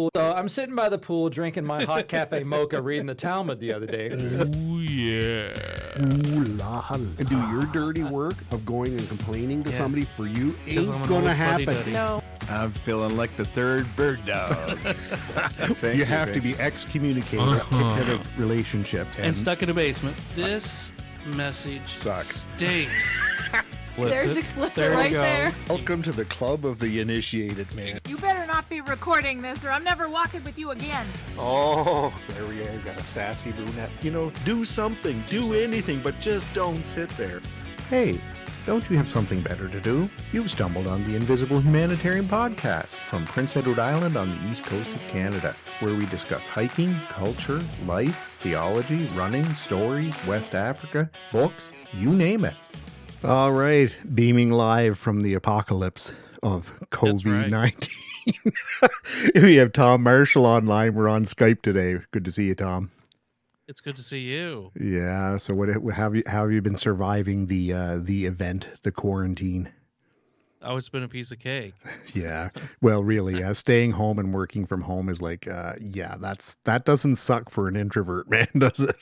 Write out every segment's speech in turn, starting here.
So I'm sitting by the pool drinking my hot cafe mocha, reading the Talmud the other day. Ooh, yeah. Ooh la la. And do your dirty work of going and complaining to Yeah. somebody for you I'm ain't gonna happen. No. I'm feeling like the third bird dog. Thank You have to be excommunicated, Uh-huh. kicked out of relationship, And stuck in a basement. This message Suck. stinks. There's explicit There right go. there. Welcome to the club of the initiated, man. You better not be recording this, or I'm never walking with you again. Oh, there we are. Got a sassy brunette. You know, do something, do anything, but just don't sit there. Hey, don't you have something better to do? You've stumbled on the Invisible Humanitarian Podcast from Prince Edward Island on the east coast of Canada, where we discuss hiking, culture, life, theology, running, stories, West Africa, books, you name it. All right, beaming live from the apocalypse of COVID 19. we have Tom Marshall online. We're on Skype today. Good to see you, Tom. It's good to see you. Yeah. So what how have you how have you been surviving the uh the event, the quarantine? Oh, it's been a piece of cake. Yeah. Well, really, uh, staying home and working from home is like uh yeah, that's that doesn't suck for an introvert, man, does it?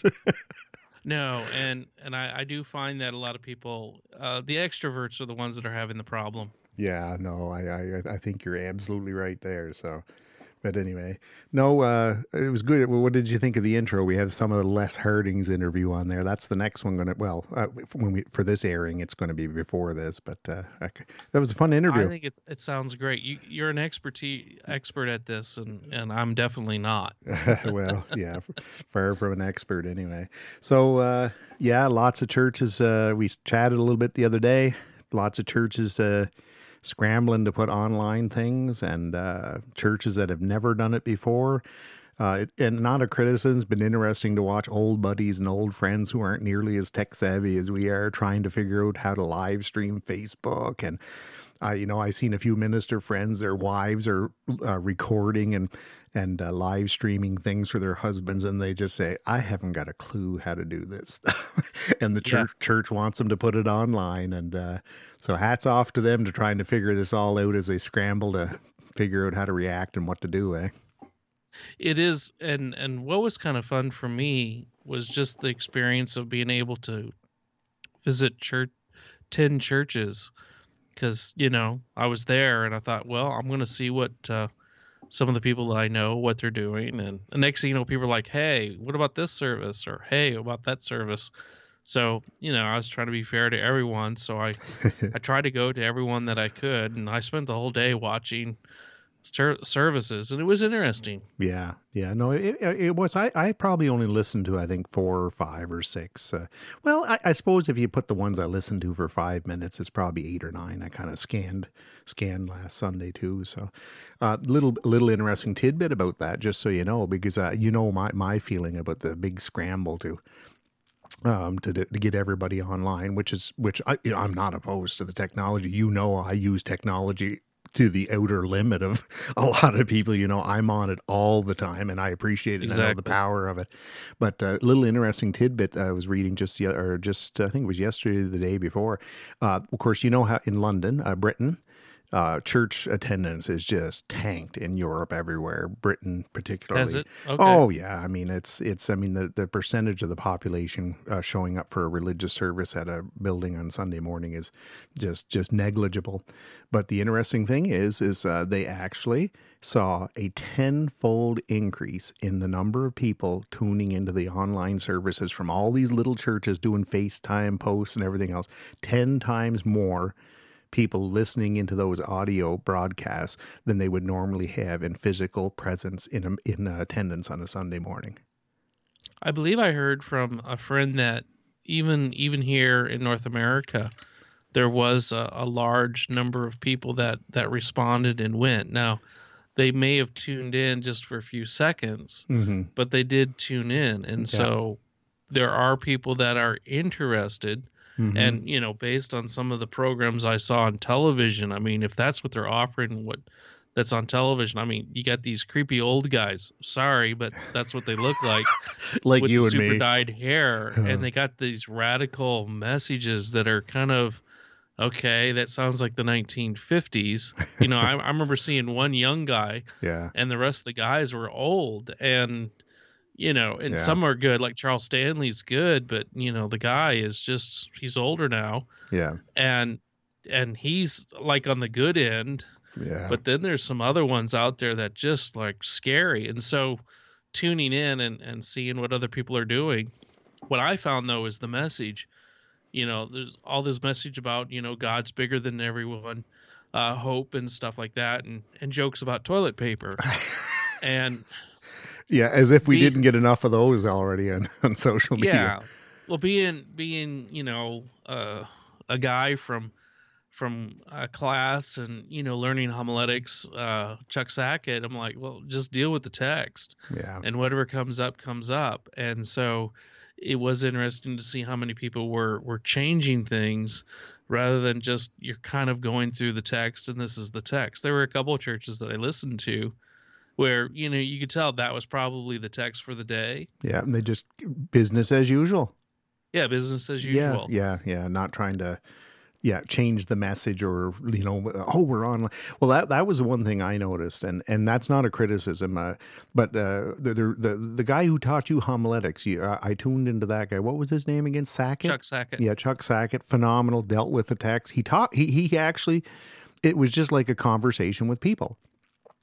No, and and I, I do find that a lot of people, uh, the extroverts are the ones that are having the problem. yeah, no, I I I think you're absolutely right there. So but anyway, no, uh, it was good. What did you think of the intro? We have some of the Les Harding's interview on there. That's the next one. Going to well, uh, when we for this airing, it's going to be before this. But uh, okay. that was a fun interview. I think it's it sounds great. You you're an expertise expert at this, and and I'm definitely not. well, yeah, far from an expert anyway. So, uh, yeah, lots of churches. Uh, we chatted a little bit the other day. Lots of churches uh, scrambling to put online things, and uh, churches that have never done it before. Uh, it, and not a criticism. It's been interesting to watch old buddies and old friends who aren't nearly as tech savvy as we are trying to figure out how to live stream Facebook and uh, you know, I've seen a few minister friends, their wives are uh, recording and and uh, live streaming things for their husbands, and they just say, "I haven't got a clue how to do this," and the Yeah. church church wants them to put it online, and uh, so hats off to them to trying to figure this all out as they scramble to figure out how to react and what to do. Eh? It is, and and what was kind of fun for me was just the experience of being able to visit church, ten churches, because you know I was there and I thought, well, I'm going to see what uh, some of the people that I know what they're doing, and the next thing you know, people are like, hey, what about this service, or hey, what about that service. So you know, I was trying to be fair to everyone, so I I tried to go to everyone that I could, and I spent the whole day watching ser- services, and it was interesting. Yeah, yeah. No, it, it it was. I, I probably only listened to I think four or five or six. Uh, well, I, I suppose if you put the ones I listened to for five minutes, it's probably eight or nine. I kind of scanned scanned last Sunday too. So, uh, little little interesting tidbit about that, just so you know, because uh, you know my my feeling about the big scramble to um, to, to get everybody online, which is which I, you know, I'm not opposed to the technology. You know, I use technology to the outer limit of a lot of people. You know, I'm on it all the time, and I appreciate it. I know the power of it. But a little interesting tidbit I was reading just the or just I think it was yesterday, the day before. Uh, of course, you know how in London, uh, Britain. Uh, church attendance is just tanked in Europe everywhere, Britain particularly. Okay. Oh yeah, I mean it's it's I mean the the percentage of the population uh, showing up for a religious service at a building on Sunday morning is just just negligible. But the interesting thing is is uh, they actually saw a tenfold increase in the number of people tuning into the online services from all these little churches doing FaceTime posts and everything else. Ten times more people listening into those audio broadcasts than they would normally have in physical presence in in attendance on a Sunday morning. I believe I heard from a friend that even even here in North America, there was a, a large number of people that that responded and went. Now, they may have tuned in just for a few seconds, Mm-hmm. but they did tune in, and Yeah. so there are people that are interested. Mm-hmm. And you know, based on some of the programs I saw on television, I mean, if that's what they're offering, what that's on television, I mean, you got these creepy old guys. Sorry, but that's what they look like like with you and super me. dyed hair, Huh. and they got these radical messages that are kind of okay, that sounds like the 1950s. You know, I, I remember seeing one young guy, Yeah. and the rest of the guys were old, and you know, and Yeah. some are good, like Charles Stanley's good, but you know, the guy is just he's older now, Yeah. and and he's like on the good end, Yeah. but then there's some other ones out there that just like scary, and so tuning in and and seeing what other people are doing. What I found though is the message you know there's all this message about you know god's bigger than everyone uh hope and stuff like that and and jokes about toilet paper and yeah. As if we Be- didn't get enough of those already on, on social media. yeah well being being you know uh a guy from from a class and you know learning homiletics uh chuck sackett i'm like well just deal with the text Yeah. and whatever comes up comes up and so it was interesting to see how many people were were changing things rather than just you're kind of going through the text and this is the text there were a couple of churches that i listened to where you know you could tell that was probably the text for the day Yeah. And they just business as usual. yeah business as usual Yeah, yeah, yeah. Not trying to, yeah, change the message or you know, oh, we're on. Well, that that was the one thing I noticed, and and that's not a criticism, uh, but uh, the, the the the guy who taught you homiletics, you, uh, I tuned into that guy. What was his name again? Sackett. chuck sackett Yeah, Chuck Sackett, phenomenal. Dealt with the text. He taught. He he actually, it was just like a conversation with people.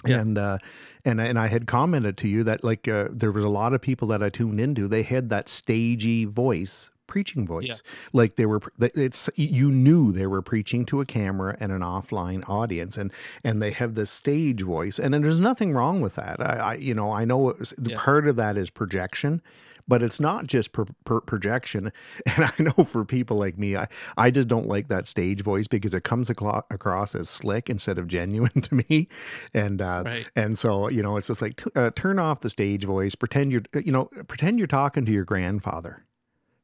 Yeah. And uh, and and I had commented to you that like uh, there was a lot of people that I tuned into. They had that stagey voice, preaching voice, Yeah. like they were. It's you knew they were preaching to a camera and an offline audience, and and they have this stage voice, and, then there's nothing wrong with that. I, I you know I know was, Yeah. part of that is projection, but it's not just per, per, projection. And I know for people like me, I, I just don't like that stage voice because it comes aclo- across as slick instead of genuine to me. And uh, Right. and so you know, it's just like t- uh, turn off the stage voice. Pretend you're you know pretend you're talking to your grandfather.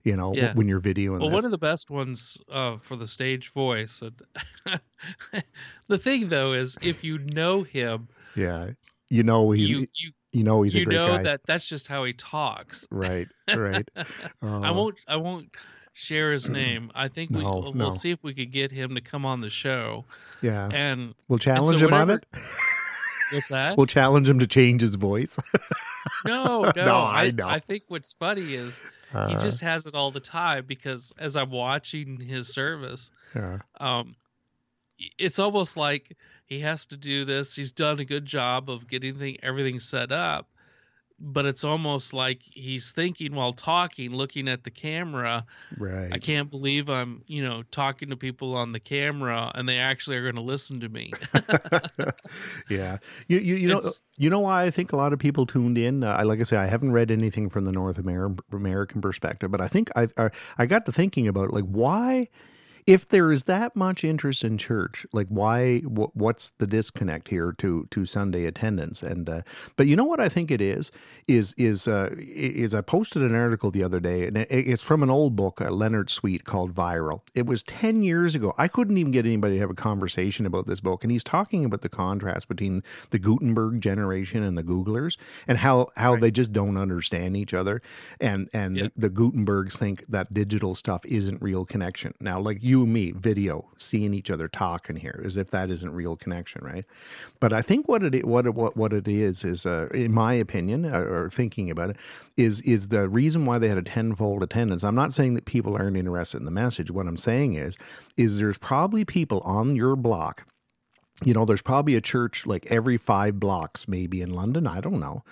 You know Yeah. when you're videoing well this. one of the best ones uh, for the stage voice and the thing though is if you know him yeah, you know he's you you, you know he's a you great know guy. that that's just how he talks Right, right. I Uh, won't. I won't share his name. I think we, No, we'll no. see if we could get him to come on the show. Yeah, And we'll challenge so him on it. what's that? We'll challenge him to change his voice. no, no. No, I I, know. I think what's funny is he Uh, just has it all the time because as I'm watching his service, yeah. um, it's almost like he has to do this. He's done a good job of getting thing, everything set up, but it's almost like he's thinking while talking, looking at the camera. right. I can't believe I'm, you know, talking to people on the camera and they actually are going to listen to me. yeah, you you, you know you know why I think a lot of people tuned in. Uh, I like I say I haven't read anything from the North Amer- American perspective, but I think I I, I got to thinking about it, like why. If there is that much interest in church, like why? Wh- what's the disconnect here to to Sunday attendance? And uh, but you know what I think it is is is uh, is I posted an article the other day, and it's from an old book, uh, Leonard Sweet, called Viral. It was ten years ago. I couldn't even get anybody to have a conversation about this book, and he's talking about the contrast between the Gutenberg generation and the Googlers, and how how they just don't understand each other, and and Yeah. the, the Gutenbergs think that digital stuff isn't real connection. Now, like you and me, video, seeing each other talking here, as if that isn't real connection, right? But I think what it what what what it is is, uh, in my opinion, uh, or thinking about it, is is the reason why they had a tenfold attendance. I'm not saying that people aren't interested in the message. What I'm saying is, is there's probably people on your block you know, there's probably a church like every five blocks, maybe in London. I don't know.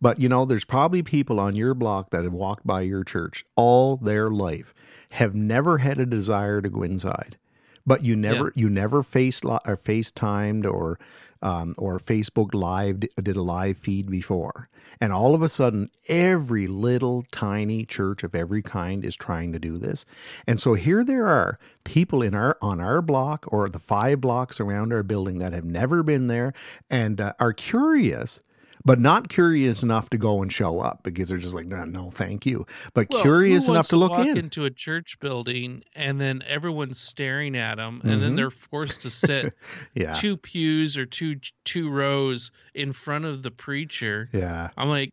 But, you know, there's probably people on your block that have walked by your church all their life, have never had a desire to go inside. But you never, you never faced or FaceTimed or, um, or Facebook Live did a live feed before, and all of a sudden, every little tiny church of every kind is trying to do this, and so here there are people in our on our block or the five blocks around our building that have never been there and uh, are curious. But not curious enough to go and show up because they're just like, no, no thank you. But Well, curious enough to look in. into a church building and then everyone's staring at them, and then Mhm. they're forced to sit yeah, two pews or two two rows in front of the preacher. yeah, I'm like,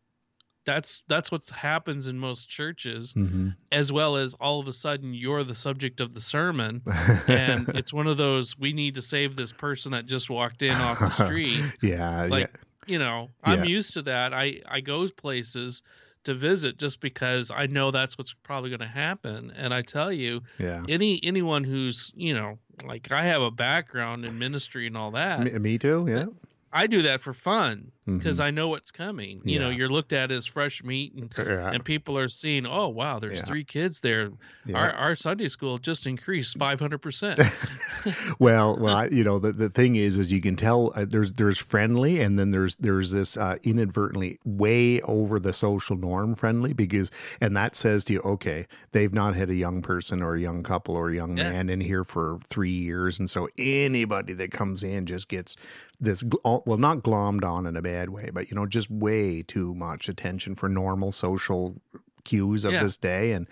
that's that's what happens in most churches Mhm. as well as all of a sudden you're the subject of the sermon and it's one of those we need to save this person that just walked in off the street yeah, like you know i'm Yeah. used to that i i go places to visit just because i know that's what's probably going to happen and i tell you yeah, yeah. any anyone who's you know like i have a background in ministry and all that Me, me too. Yeah. I do that for fun because Mhm. i know what's coming you know you're looked at as fresh meat and Yeah. and people are seeing oh wow there's Yeah. three kids there yeah. our, our sunday school just increased 500% well, well, I, you know, the, the thing is, is you can tell uh, there's there's friendly, and then there's there's this uh, inadvertently way over the social norm friendly because, and that says to you, okay, they've not had a young person or a young couple or a young Yeah. man in here for three years, and so anybody that comes in just gets this, well, not glommed on in a bad way, but you know, just way too much attention for normal social cues of Yeah. this day, and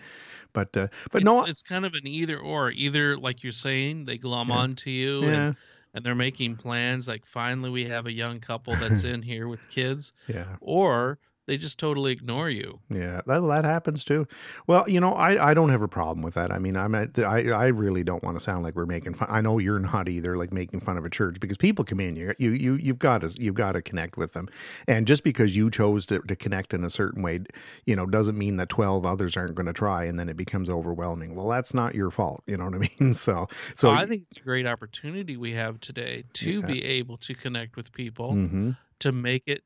but uh, but it's, no, it's kind of an either or either like you're saying they glom Yeah. onto you yeah, and, and they're making plans like finally we have a young couple that's in here with kids yeah. or they just totally ignore you Yeah, that that happens too. Well, you know, I, I don't have a problem with that. I mean, I'm at, I I really don't want to sound like we're making fun. I know you're not either, like making fun of a church because people come in, you you you you've got to you've got to connect with them, and just because you chose to, to connect in a certain way, you know, doesn't mean that twelve others aren't going to try, and then it becomes overwhelming. Well, that's not your fault. You know what I mean? So so so i think it's a great opportunity we have today to Yeah. be able to connect with people hmm to make it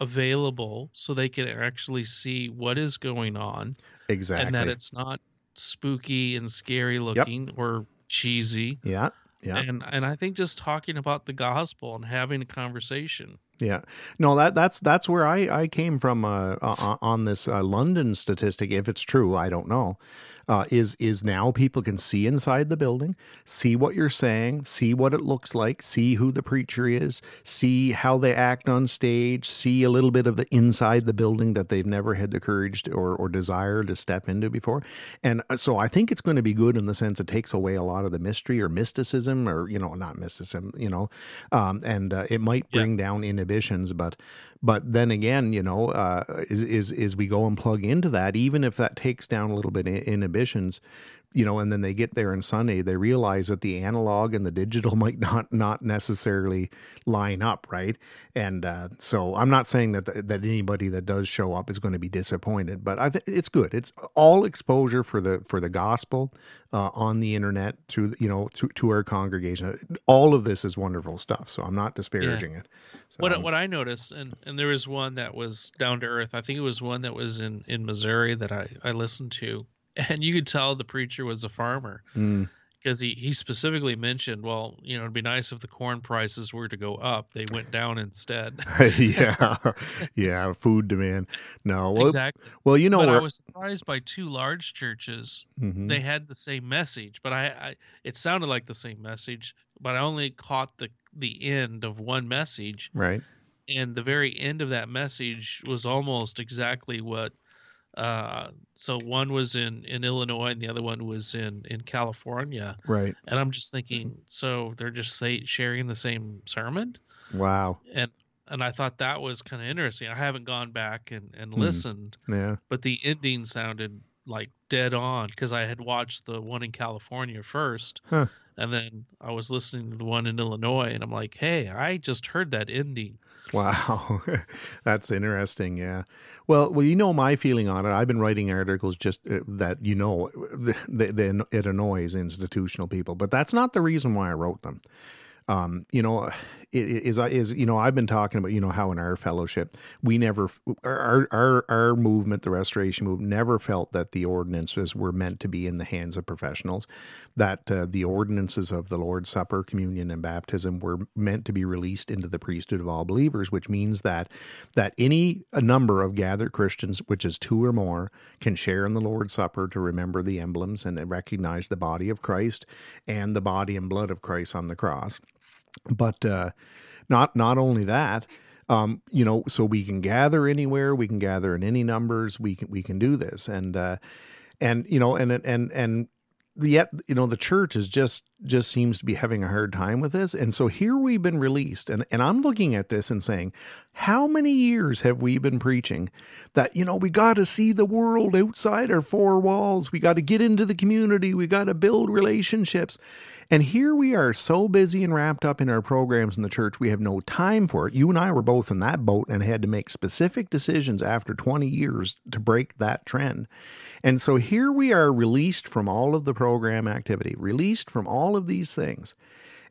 available so they can actually see what is going on exactly. and that it's not spooky and scary looking or cheesy yeah, yeah. and and I think just talking about the gospel and having a conversation. Yeah, no that that's that's where I I came from uh, uh, on this uh, London statistic. If it's true, I don't know. Uh, is is now people can see inside the building, see what you're saying, see what it looks like, see who the preacher is, see how they act on stage, see a little bit of the inside the building that they've never had the courage to, or or desire to step into before. And uh, so I think it's going to be good in the sense it takes away a lot of the mystery or mysticism, or you know, not mysticism, you know, um, and uh, it might Yeah. bring down inhibitions, but but then again, you know, uh, is is is we go and plug into that, even if that takes down a little bit inhibitions, you know, and then they get there on Sunday, they realize that the analog and the digital might not not necessarily line up, right? And uh, so I'm not saying that that anybody that does show up is going to be disappointed, but I think it's good. It's all exposure for the for the gospel uh, on the internet through you know to, to our congregation. All of this is wonderful stuff. So I'm not disparaging it. So, What what I noticed, and and there was one that was down to earth. I think it was one that was in in Missouri that I I listened to, and you could tell the preacher was a farmer mm, because he he specifically mentioned, well, you know, it'd be nice if the corn prices were to go up. They went down instead. yeah, yeah, food demand. No, well, exactly. well, you know but I was surprised by two large churches Mhm. they had the same message, but I, I it sounded like the same message, but I only caught the the end of one message, right. and the very end of that message was almost exactly what. Uh, so one was in in Illinois and the other one was in in California, Right. and I'm just thinking, so they're just say sharing the same sermon, Wow. and and I thought that was kind of interesting. I haven't gone back and and Hmm. listened, Yeah. but the ending sounded like dead on because I had watched the one in California first, Huh. and then I was listening to the one in Illinois, and I'm like, hey, I just heard that ending. Wow, that's interesting. Yeah. Well, well, you know my feeling on it. I've been writing articles just uh, that you know, th th it annoys institutional people, but that's not the reason why I wrote them. Um, you know, is is you know I've been talking about you know how in our fellowship we never our our our movement the restoration movement never felt that the ordinances were meant to be in the hands of professionals that uh, the ordinances of the Lord's Supper communion and baptism were meant to be released into the priesthood of all believers which means that that any a number of gathered Christians which is two or more can share in the Lord's Supper to remember the emblems and recognize the body of Christ and the body and blood of Christ on the cross but uh, not not only that, um, you know, so we can gather anywhere, we can gather in any numbers, we can we can do this, and uh, and you know, and and and yet you know the church is just just seems to be having a hard time with this. And so here we've been released. And, and I'm looking at this and saying, how many years have we been preaching that, you know, we got to see the world outside our four walls? We got to get into the community. We got to build relationships. And here we are so busy and wrapped up in our programs in the church, we have no time for it. You and I were both in that boat and had to make specific decisions after 20 years to break that trend. And so here we are released from all of the program activity, released from all of these things.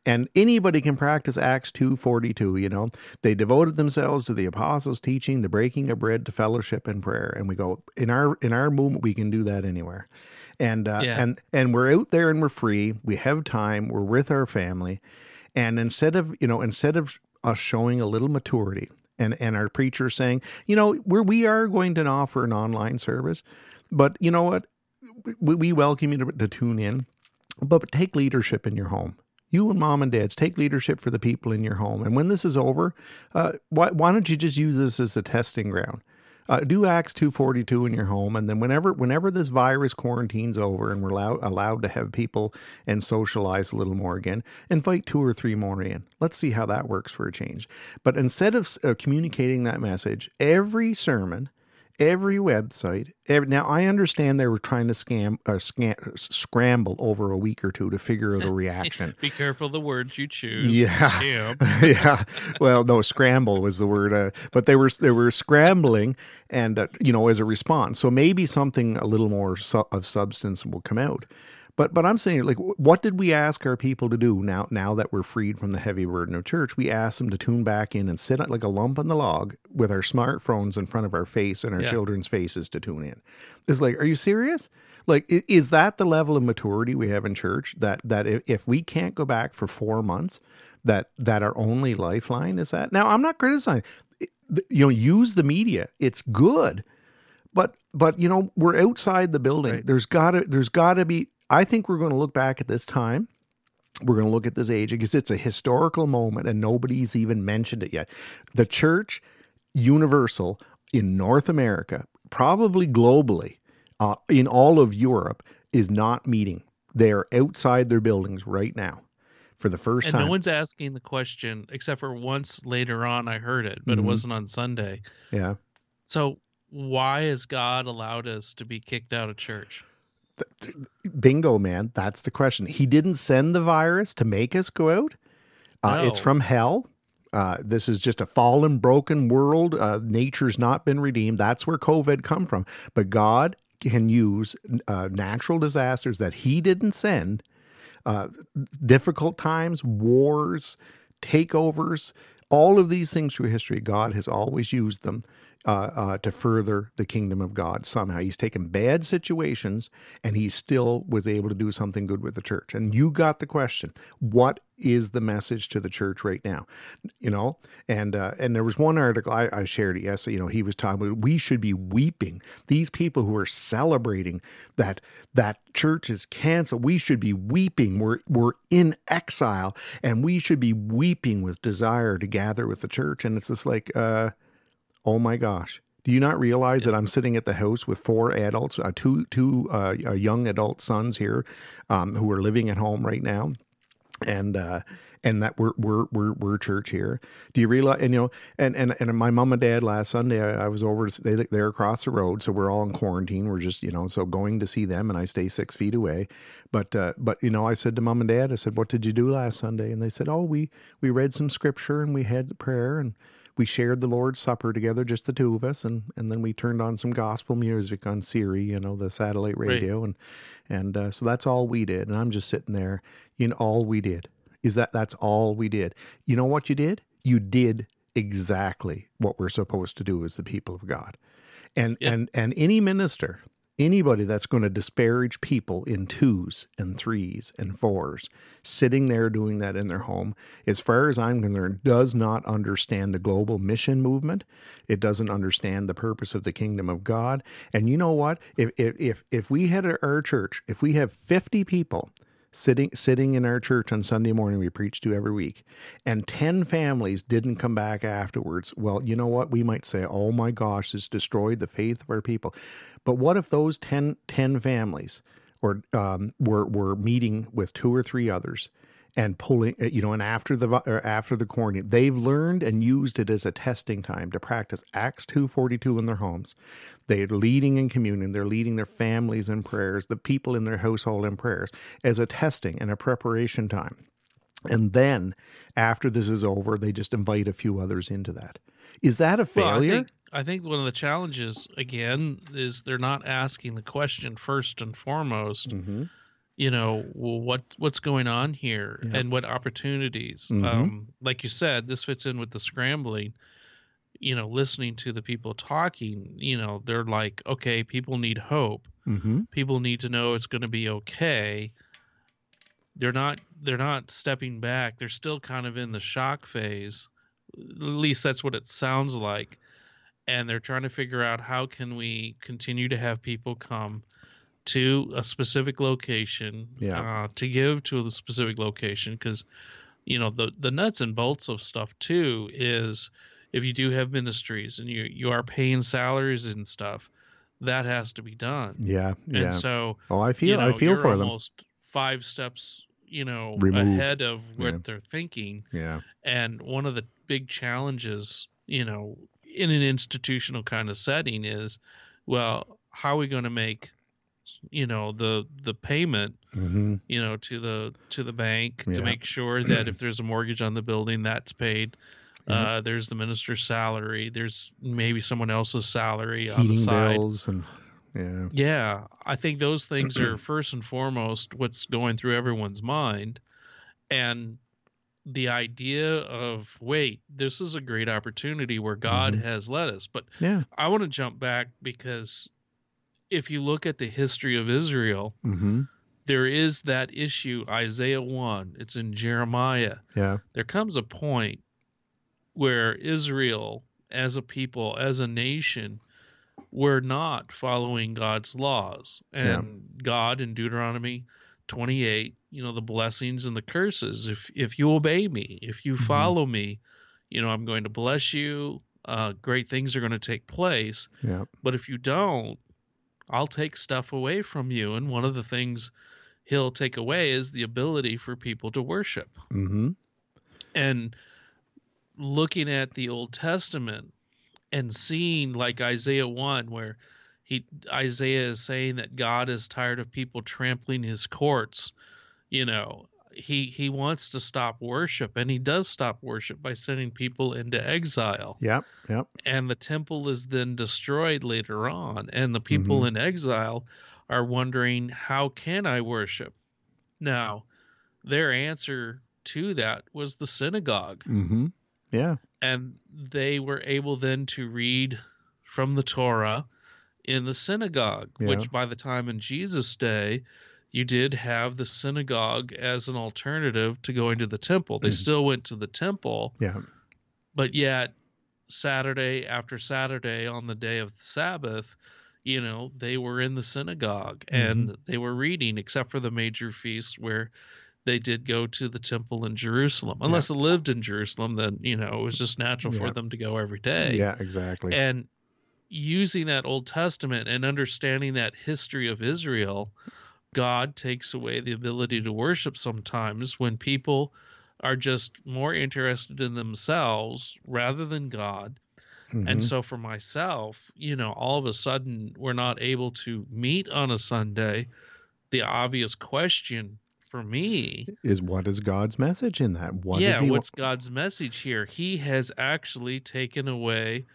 And anybody can practice Acts 2:42, you know. They devoted themselves to the apostles' teaching, the breaking of bread, to fellowship and prayer. And we go in our in our movement we can do that anywhere. And uh, Yeah. and and we're out there and we're free. We have time. We're with our family. And instead of, you know, instead of us showing a little maturity and and our preacher saying, you know, we're we are going to offer an online service, but you know what? We, we welcome you to, to tune in, but take leadership in your home. You and mom and dads take leadership for the people in your home. And when this is over, uh, why, why don't you just use this as a testing ground? Uh, do Acts two forty two in your home, and then whenever whenever this virus quarantine's over and we're allowed allowed to have people and socialize a little more again, invite two or three more in. Let's see how that works for a change. But instead of uh, communicating that message, every sermon, every website. Every, now I understand they were trying to scam or scam, scramble over a week or two to figure out a reaction. Be careful the words you choose. Yeah. Yeah. Well, no, scramble was the word, uh, but they were they were scrambling, and uh, you know, as a response. So maybe something a little more su- of substance will come out. But but I'm saying, like, what did we ask our people to do now? Now that we're freed from the heavy burden of church, we asked them to tune back in and sit like a lump on the log with our smartphones in front of our face and our Yeah. children's faces to tune in. It's like, are you serious? Like, is that the level of maturity we have in church? That that if, we can't go back for four months, that that our only lifeline is that. Now, I'm not criticizing. You know, use the media. It's good, but but you know, we're outside the building. Right. There's gotta there's gotta be. I think we're going to look back at this time. We're going to look at this age because it's a historical moment and nobody's even mentioned it yet. The church universal in North America, probably globally, uh, in all of Europe, is not meeting. They are outside their buildings right now for the first And time. no one's asking the question except for once later on I heard it, but Mhm. it wasn't on Sunday. yeah. So why has God allowed us to be kicked out of church? Bingo, man. That's the question. He didn't send the virus to make us go out. Uh, It's from hell. Uh, this is just a fallen, broken world. Uh, nature's not been redeemed. That's where COVID come from. But God can use uh, natural disasters that He didn't send, uh, difficult times, wars, takeovers, all of these things through history. God has always used them uh, uh, to further the kingdom of God somehow. He's taken bad situations and he still was able to do something good with the church. And you got the question what is the message to the church right now? You know, and uh, and there was one article I, I shared it yesterday. You know, he was talking about we should be weeping. These people who are celebrating that that church is canceled, we should be weeping. We're we're in exile, and we should be weeping with desire to gather with the church. And it's just like, uh, oh my gosh. Do you not realize that I'm sitting at the house with four adults, uh, two two uh, uh, young adult sons here, um, who are living at home right now, and uh, and that we're we're we're we're church here. Do you realize? And you know, and and and my mom and dad last Sunday, I, I was over. to- They they're across the road, so we're all in quarantine. We're just you know, so going to see them, and I stay six feet away. But uh, but you know, I said to mom and dad, I said, "What did you do last Sunday?" And they said, "Oh, we we read some scripture and we had the prayer and." We shared the Lord's Supper together, just the two of us, and, and then we turned on some gospel music on Siri, you know, the satellite Right. radio, and and uh, so that's all we did. And I'm just sitting there. In all we did is that that's all we did. You know what you did? You did exactly what we're supposed to do as the people of God. And Yeah. and and any minister, anybody that's going to disparage people in twos and threes and fours, sitting there doing that in their home, as far as I'm concerned, does not understand the global mission movement. It doesn't understand the purpose of the kingdom of God. And you know what? If if if, if we had our- church, if we have 50 people sitting sitting in our church on Sunday morning we preach to every week and 10 families didn't come back afterwards. Well you know what? We might say oh my gosh this destroyed the faith of our people. But what if those 10 10 families or um, were were meeting with two or three others and pulling, uh, you know, and after the after the quarantine, they've learned and used it as a testing time to practice Acts two forty two in their homes. They're leading in communion. They're leading their families in prayers, the people in their household in prayers, as a testing and a preparation time. And then after this is over, they just invite a few others into that. Is that a Well, I failure? think, I think one of the challenges again is they're not asking the question first and foremost. mm-hmm. You know, what what's going on here Yeah. and what opportunities. Mhm. Um, like you said, this fits in with the scrambling. You know, listening to the people talking. You know, they're like, okay, people need hope. Mm-hmm. People need to know it's going to be okay. They're not. They're not stepping back. They're still kind of in the shock phase. At least that's what it sounds like and they're trying to figure out how can we continue to have people come to a specific location Yeah. uh, to give to a specific location because you know the the nuts and bolts of stuff too is if you do have ministries and you you are paying salaries and stuff that has to be done Yeah, yeah. and so oh, I feel you know, I feel for them. almost five steps you know Removed. ahead of what Yeah. they're thinking Yeah, and one of the big challenges, you know, in an institutional kind of setting is, well, how are we going to make, you know, the the payment, mm-hmm. you know, to the to the bank Yeah. to make sure that if there's a mortgage on the building, that's paid. Yeah. Uh, there's the minister's salary. There's maybe someone else's salary on the heating side. bills and yeah, Yeah, I think those things are first and foremost what's going through everyone's mind. And the idea of, wait, this is a great opportunity where God Mhm. has led us. But yeah. I want to jump back because if you look at the history of Israel, Mm-hmm. there is that issue, Isaiah 1, it's in Jeremiah. Yeah, There comes a point where Israel, as a people, as a nation, were not following God's laws. Yeah. And God in Deuteronomy 28, you know, the blessings and the curses. If if you obey me, if you Mhm. follow me, you know, I'm going to bless you. Uh, great things are going to take place. yeah, But if you don't, I'll take stuff away from you. And one of the things he'll take away is the ability for people to worship mm-hmm. and looking at the Old Testament and seeing like Isaiah 1 where he Isaiah is saying that God is tired of people trampling his courts you know he he wants to stop worship and he does stop worship by sending people into exile Yep, yep. and the temple is then destroyed later on and the people Mhm. in exile are wondering how can i worship now their answer to that was the synagogue Mm-hmm. Yeah, and they were able then to read from the torah in the synagogue Yeah. which by the time in jesus day you did have the synagogue as an alternative to going to the temple they Mhm. still went to the temple yeah, but yet Saturday after Saturday on the day of the Sabbath, you know, they were in the synagogue and they were reading, except for the major feasts where they did go to the temple in Jerusalem. Unless they lived in Jerusalem, then, you know, it was just natural Yeah. for them to go every day. yeah. Exactly. And using that Old Testament and understanding that history of Israel, God takes away the ability to worship sometimes when people are just more interested in themselves rather than God. Mhm. And so for myself, you know, all of a sudden we're not able to meet on a Sunday. The obvious question for me is what is God's message in that? What yeah, what's God's message here? He has actually taken away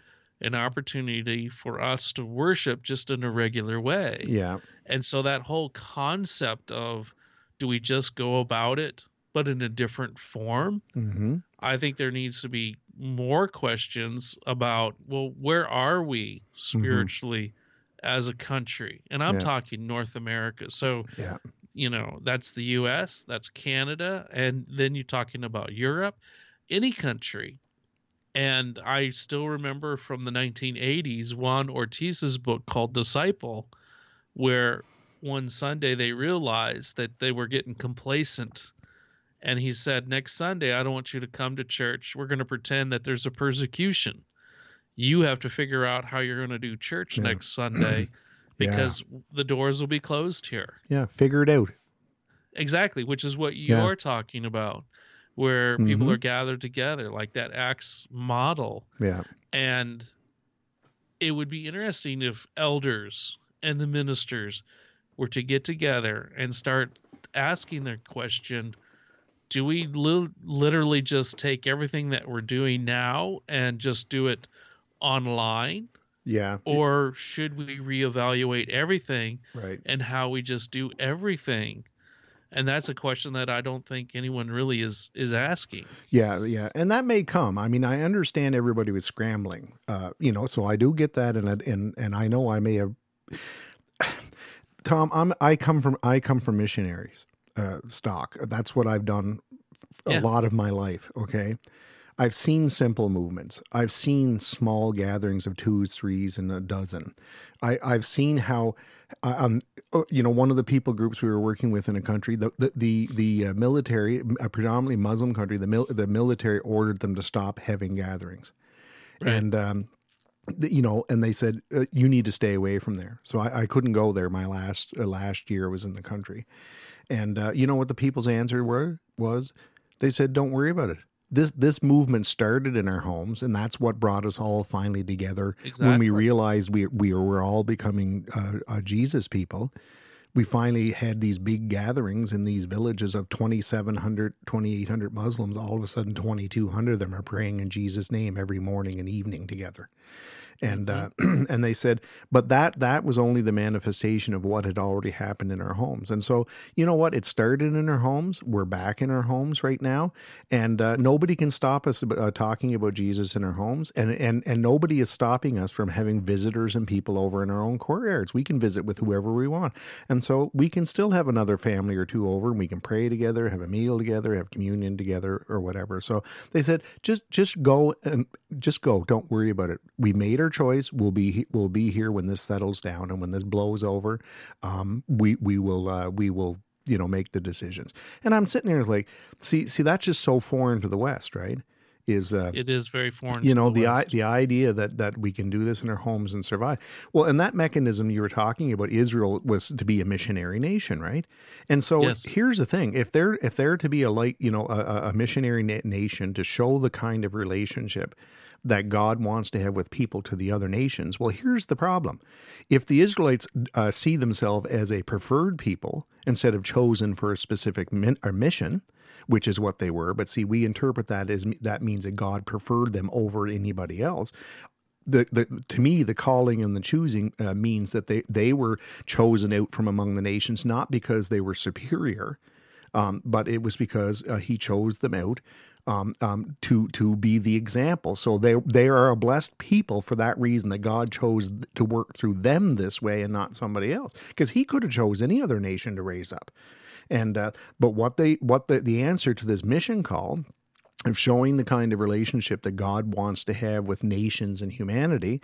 an opportunity for us to worship just in a regular way. Yeah, And so that whole concept of do we just go about it but in a different form? mm-hmm. I think there needs to be more questions about well, where are we spiritually as a country? And I'm Yeah. talking North America. So yeah, you know that's the US, that's Canada, and then you're talking about Europe, any country. And I still remember from the 1980s Juan Ortiz's book called Disciple, where one Sunday they realized that they were getting complacent. And he said, Next Sunday, I don't want you to come to church. We're going to pretend that there's a persecution. You have to figure out how you're going to do church Yeah. next Sunday because the doors will be closed here. Yeah, figure it out. Exactly, which is what you're talking about, where people Mhm. are gathered together, like that Acts model. Yeah. And it would be interesting if elders and the ministers were to get together and start asking their question do we li- literally just take everything that we're doing now and just do it online Yeah. or should we reevaluate everything Right. and how we just do everything and that's a question that i don't think anyone really is is asking Yeah, yeah, and that may come. I mean, I understand everybody was scrambling, uh, you know, so I do get that, and and and I know I may have. Tom, I'm I come from I come from missionaries uh, stock. That's what I've done a Yeah. lot of my life. Okay, I've seen simple movements. I've seen small gatherings of twos, threes, and a dozen. I, I've seen how, uh, um, uh, you know, one of the people groups we were working with in a country, the the the, the uh, military, a predominantly Muslim country, the mil- the military ordered them to stop having gatherings, and um, you know, and they said uh, you need to stay away from there. So I, I couldn't go there. My last uh, last year was in the country, and uh, you know what the people's answer were was they said, "Don't worry about it." This this movement started in our homes, and that's what brought us all finally together when we realized we we were all becoming uh, uh, Jesus people. We finally had these big gatherings in these villages of 2,700, 2,800 Muslims. All of a sudden, 2,200 of them are praying in Jesus' name every morning and evening together and uh, and they said, but that that was only the manifestation of what had already happened in our homes. And so, you know what? It started in our homes. We're back in our homes right now, and uh, nobody can stop us uh, talking about Jesus in our homes. And and and nobody is stopping us from having visitors and people over in our own courtyards. We can visit with whoever we want, and so we can still have another family or two over, and we can pray together, have a meal together, have communion together, or whatever. So they said, just just go and just go. Don't worry about it. We made our choice. We'll be we'll be here when this settles down and when this blows over. Um, we we will uh, we will you know make the decisions. And I'm sitting here like, see see that's just so foreign to the West, right? Is uh, it is very foreign you to know the i West. the idea that that we can do this in our homes and survive well and that mechanism you were talking about israel was to be a missionary nation right and so Yes. here's the thing if they're if they're to be a like you know a, a- a missionary na- nation to show the kind of relationship that God wants to have with people to the other nations. Well, here's the problem. If the Israelites uh, see themselves as a preferred people instead of chosen for a specific min- or mission, which is what they were, but see, we interpret that as that means that God preferred them over anybody else. The, the to me the calling and the choosing uh, means that they they were chosen out from among the nations not because they were superior um, but it was because uh, he chose them out um, um, to to be the example. So they they are a blessed people for that reason that God chose to work through them this way and not somebody else. Because He could have chose any other nation to raise up, and uh, but what they what the the answer to this mission call of showing the kind of relationship that God wants to have with nations and humanity,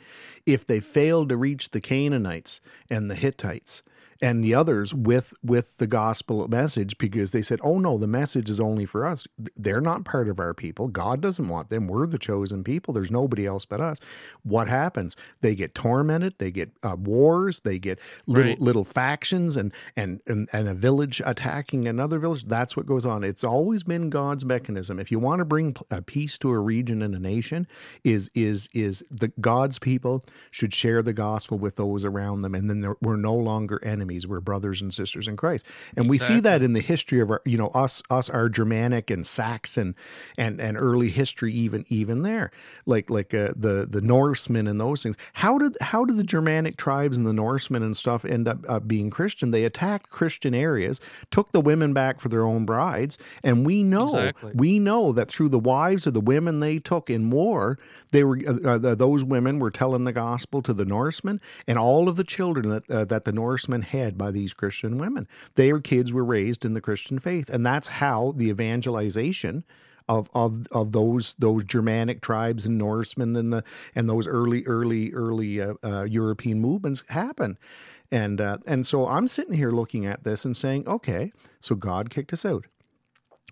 if they failed to reach the Canaanites and the Hittites and the others with with the gospel message because they said, "Oh no, the message is only for us. They're not part of our people. God doesn't want them. We're the chosen people. There's nobody else but us." What happens? They get tormented. They get uh, wars. They get little Right. little factions and, and and and a village attacking another village. That's what goes on. It's always been God's mechanism. If you want to bring a peace to a region and a nation, is is is the God's people should share the gospel with those around them, and then we're no longer enemies. We're brothers and sisters in Christ, and we see that in the history of our, you know, us us our Germanic and Saxon and and early history, even even there, like like uh, the the Norsemen and those things. How did how did the Germanic tribes and the Norsemen and stuff end up uh, being Christian? They attacked Christian areas, took the women back for their own brides, and we know Exactly. we know that through the wives of the women they took in war, they were uh, uh, those women were telling the gospel to the Norsemen, and all of the children that uh, that the Norsemen had by these Christian women, their kids were raised in the Christian faith, and that's how the evangelization. Of, of of those those Germanic tribes and Norsemen and the and those early early early uh, uh, European movements happen, and uh, and so I'm sitting here looking at this and saying, okay, so God kicked us out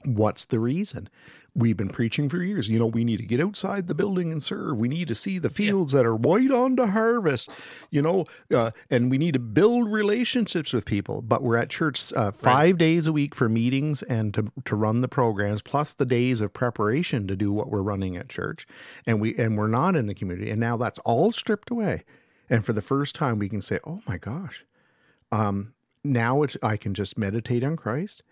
What's the reason? We've been preaching for years. You know, we need to get outside the building and serve. We need to see the fields that are white on to harvest, you know, uh, and we need to build relationships with people. But we're at church uh, five days a week for meetings and to, to run the programs, plus the days of preparation to do what we're running at church. And we and we're not in the community. And now that's all stripped away. And for the first time, we can say, "Oh my gosh, um, now it's, I can just meditate on Christ,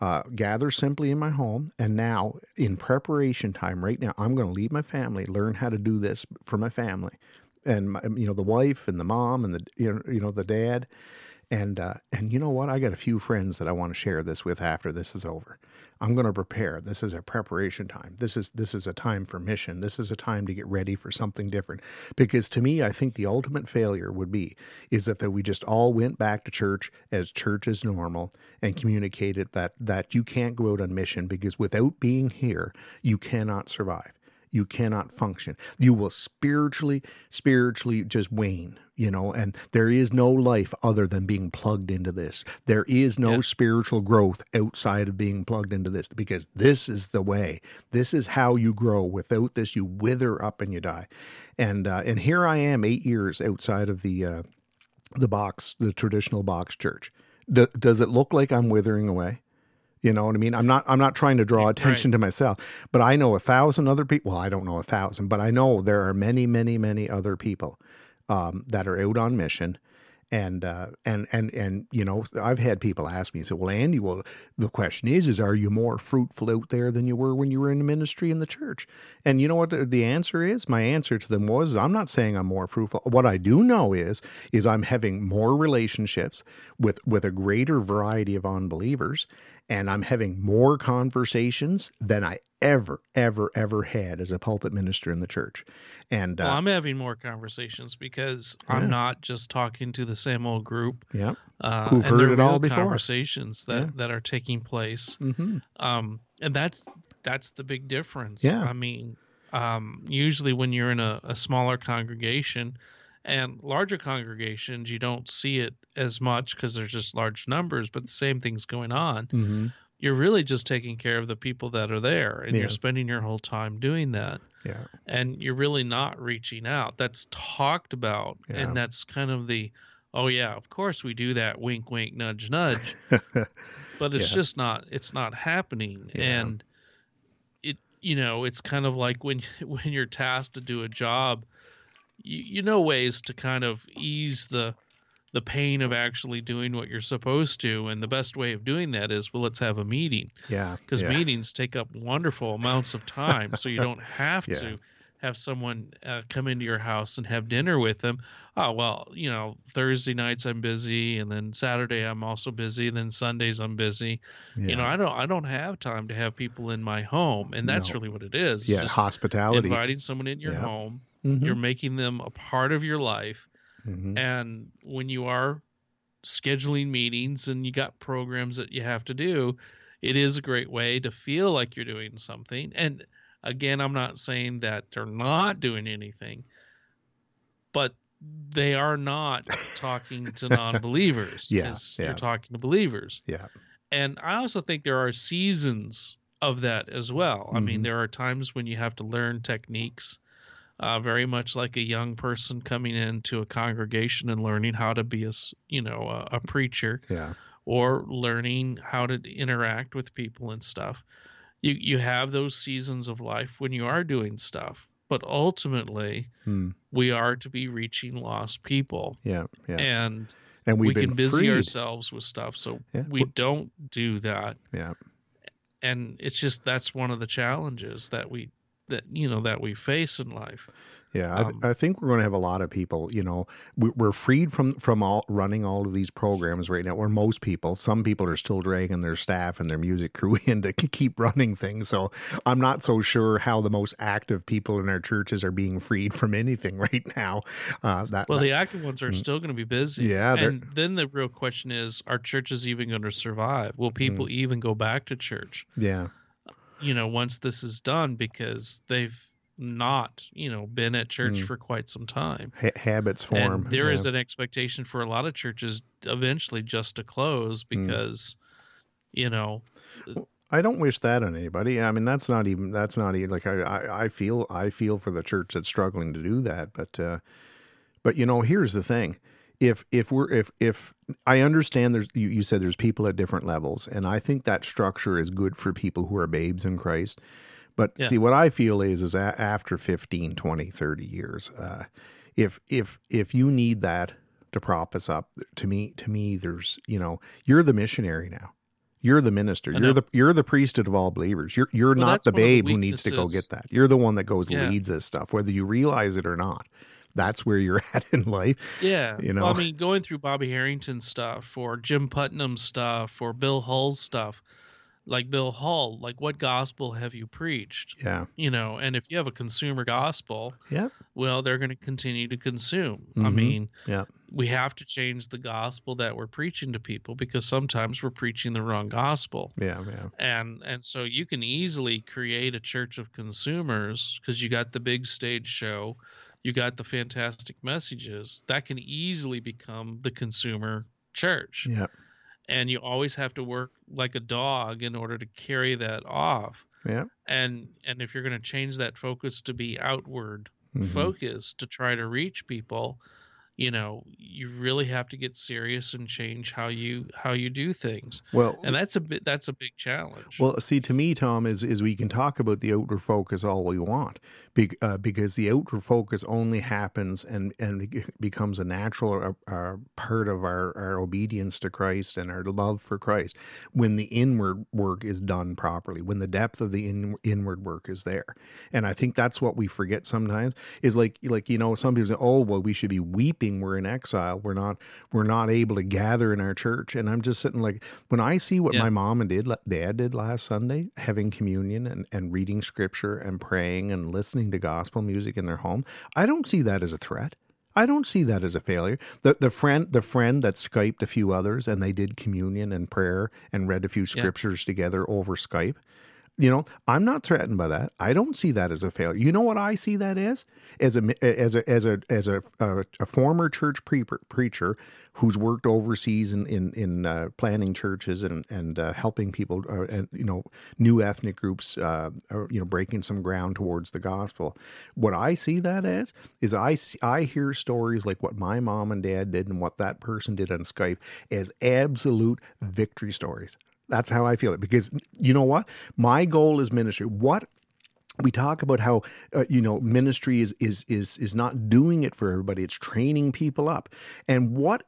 uh, gather simply in my home, and now in preparation time, right now, I'm going to leave my family, learn how to do this for my family, and my, you know the wife and the mom and the you know, you know the dad, and uh, and you know what? I got a few friends that I want to share this with after this is over. I'm going to prepare. This is a preparation time. This is this is a time for mission. This is a time to get ready for something different. Because to me, I think the ultimate failure would be is that, that we just all went back to church as church is normal and communicated that that you can't go out on mission because without being here, you cannot survive you cannot function. You will spiritually, spiritually just wane, you know, and there is no life other than being plugged into this. There is no Yeah. spiritual growth outside of being plugged into this because this is the way. This is how you grow. Without this, you wither up and you die. And uh, and here I am, eight years outside of the uh, the box, the traditional box church. D- does it look like I'm withering away? You know what I mean? I'm not I'm not trying to draw attention to myself, but I know a thousand other people. Well, I don't know a thousand, but I know there are many, many, many other people um, that are out on mission. And uh, and and and you know, I've had people ask me, say, "Well, Andy, well, the question is, is are you more fruitful out there than you were when you were in the ministry in the church?" And you know what the- the answer is? My answer to them was, "I'm not saying I'm more fruitful. What I do know is, is I'm having more relationships with with a greater variety of unbelievers, and I'm having more conversations than I ever, ever, ever had as a pulpit minister in the church. And uh, Well, I'm having more conversations because Yeah. I'm not just talking to the same old group. yeah, Uh, Who've heard it all before. Conversations that, Yeah. that are taking place. mm-hmm. Um, and that's that's the big difference. Yeah. I mean, um, usually when you're in a, a smaller congregation and larger congregations, you don't see it as much because there's just large numbers, but the same thing's going on. Mm-hmm. You're really just taking care of the people that are there, and Yeah. you're spending your whole time doing that yeah, and you're really not reaching out. That's talked about, Yeah. and that's kind of the, oh yeah, of course we do that. Wink, wink, nudge, nudge. but it's Yeah. just not. It's not happening, and it, you know, it's kind of like when when you're tasked to do a job, you you know ways to kind of ease the the pain of actually doing what you're supposed to and the best way of doing that is well let's have a meeting yeah, because yeah. meetings take up wonderful amounts of time so you don't have Yeah. to have someone uh, come into your house and have dinner with them oh well you know thursday nights i'm busy and then saturday i'm also busy and then sundays i'm busy you know i don't i don't have time to have people in my home and that's No. really what it is yeah, just hospitality. inviting someone in your Yeah. home Mhm. you're making them a part of your life Mhm. and when you are scheduling meetings and you got programs that you have to do, it is a great way to feel like you're doing something. And again, I'm not saying that they're not doing anything, but they are not talking to non-believers. Yeah, 'cause yeah. You're talking to believers. Yeah. And I also think there are seasons of that as well. I mean, Mhm. there are times when you have to learn techniques, uh, very much like a young person coming into a congregation and learning how to be a you know, a, a preacher yeah, or learning how to interact with people and stuff. You you have those seasons of life when you are doing stuff, but ultimately Hmm. we are to be reaching lost people, yeah, yeah. and And we can busy freed. ourselves with stuff. So Yeah. we don't do that Yeah, and it's just that's one of the challenges that we that you know that we face in life Yeah, Um, I, I think we're going to have a lot of people. You know, we, we're freed from from all running all of these programs right now. Or most people, some people are still dragging their staff and their music crew in to keep running things. So I'm not so sure how the most active people in our churches are being freed from anything right now. Uh, that, well that- the active ones are still going to be busy Yeah, and then the real question is are churches even going to survive will people Mm. even go back to church yeah, you know once this is done because they've not you know been at church Mm. for quite some time ha- habits form. and there is yeah. an expectation for a lot of churches eventually just to close Mm. because you know I don't wish that on anybody. I mean, that's not even that's not even like I, I, I feel I feel for the church that's struggling to do that. But uh, but you know, here's the thing: if if we're if if I understand there's you, you said there's people at different levels, and I think that structure is good for people who are babes in Christ. But Yeah. see, what I feel is is a, after 15, 20, 30 years, uh, if if if you need that to prop us up, to me to me, there's you know you're the missionary now. You're the minister. You're the you're the priesthood of all believers. You're you're Well, not the of the babe who needs to go get that. You're the one that goes Yeah. leads this stuff, whether you realize it or not. That's where you're at in life. Yeah. You Well, I mean, going through Bobby Harrington stuff or Jim Putman stuff or Bill Hull's stuff, like Bill Hull, like what gospel have you preached? Yeah. You know, and if you have a consumer gospel, Yeah. well, they're going to continue to consume. I Mhm. mean, Yeah. we have to change the gospel that we're preaching to people because sometimes we're preaching the wrong gospel. Yeah. Yeah. and and so you can easily create a church of consumers because you got the big stage show you got the fantastic messages that can easily become the consumer church Yeah. and you always have to work like a dog in order to carry that off Yeah. and and if you're going to change that focus to be outward Mhm. focused to try to reach people you know you really have to get serious and change how you how you do things Well, and that's a bit that's a big challenge Well, see, to me, Tom, is is we can talk about the outward focus all we want, be, uh, because the outward focus only happens and and becomes a natural uh, uh, part of our our obedience to Christ and our love for Christ when the inward work is done properly, when the depth of the in, inward work is there, and I think that's what we forget sometimes. Is like like you know some people say, oh well, we should be weeping. We're in exile. We're not we're not able to gather in our church, and I'm just sitting like when I see what Yeah. my mom and did dad did last Sunday, having communion and, and reading scripture and praying and listening to gospel music in their home, I don't see that as a threat. I don't see that as a failure. The the friend the friend that Skyped a few others and they did communion and prayer and read a few scriptures together over Skype. You know, I'm not threatened by that. I don't see that as a failure. You know what I see that as? As a as a as a as a a, a former church pre- preacher who's worked overseas in in, in uh, planning churches and and uh, helping people uh, and you know new ethnic groups uh, or, you know breaking some ground towards the gospel. What I see that as is I see, I hear stories like what my mom and dad did and what that person did on Skype as absolute victory stories. That's how I feel it because you know what? My goal is ministry. What we talk about how uh, you know ministry is is is is not doing it for everybody. It's training people up. And what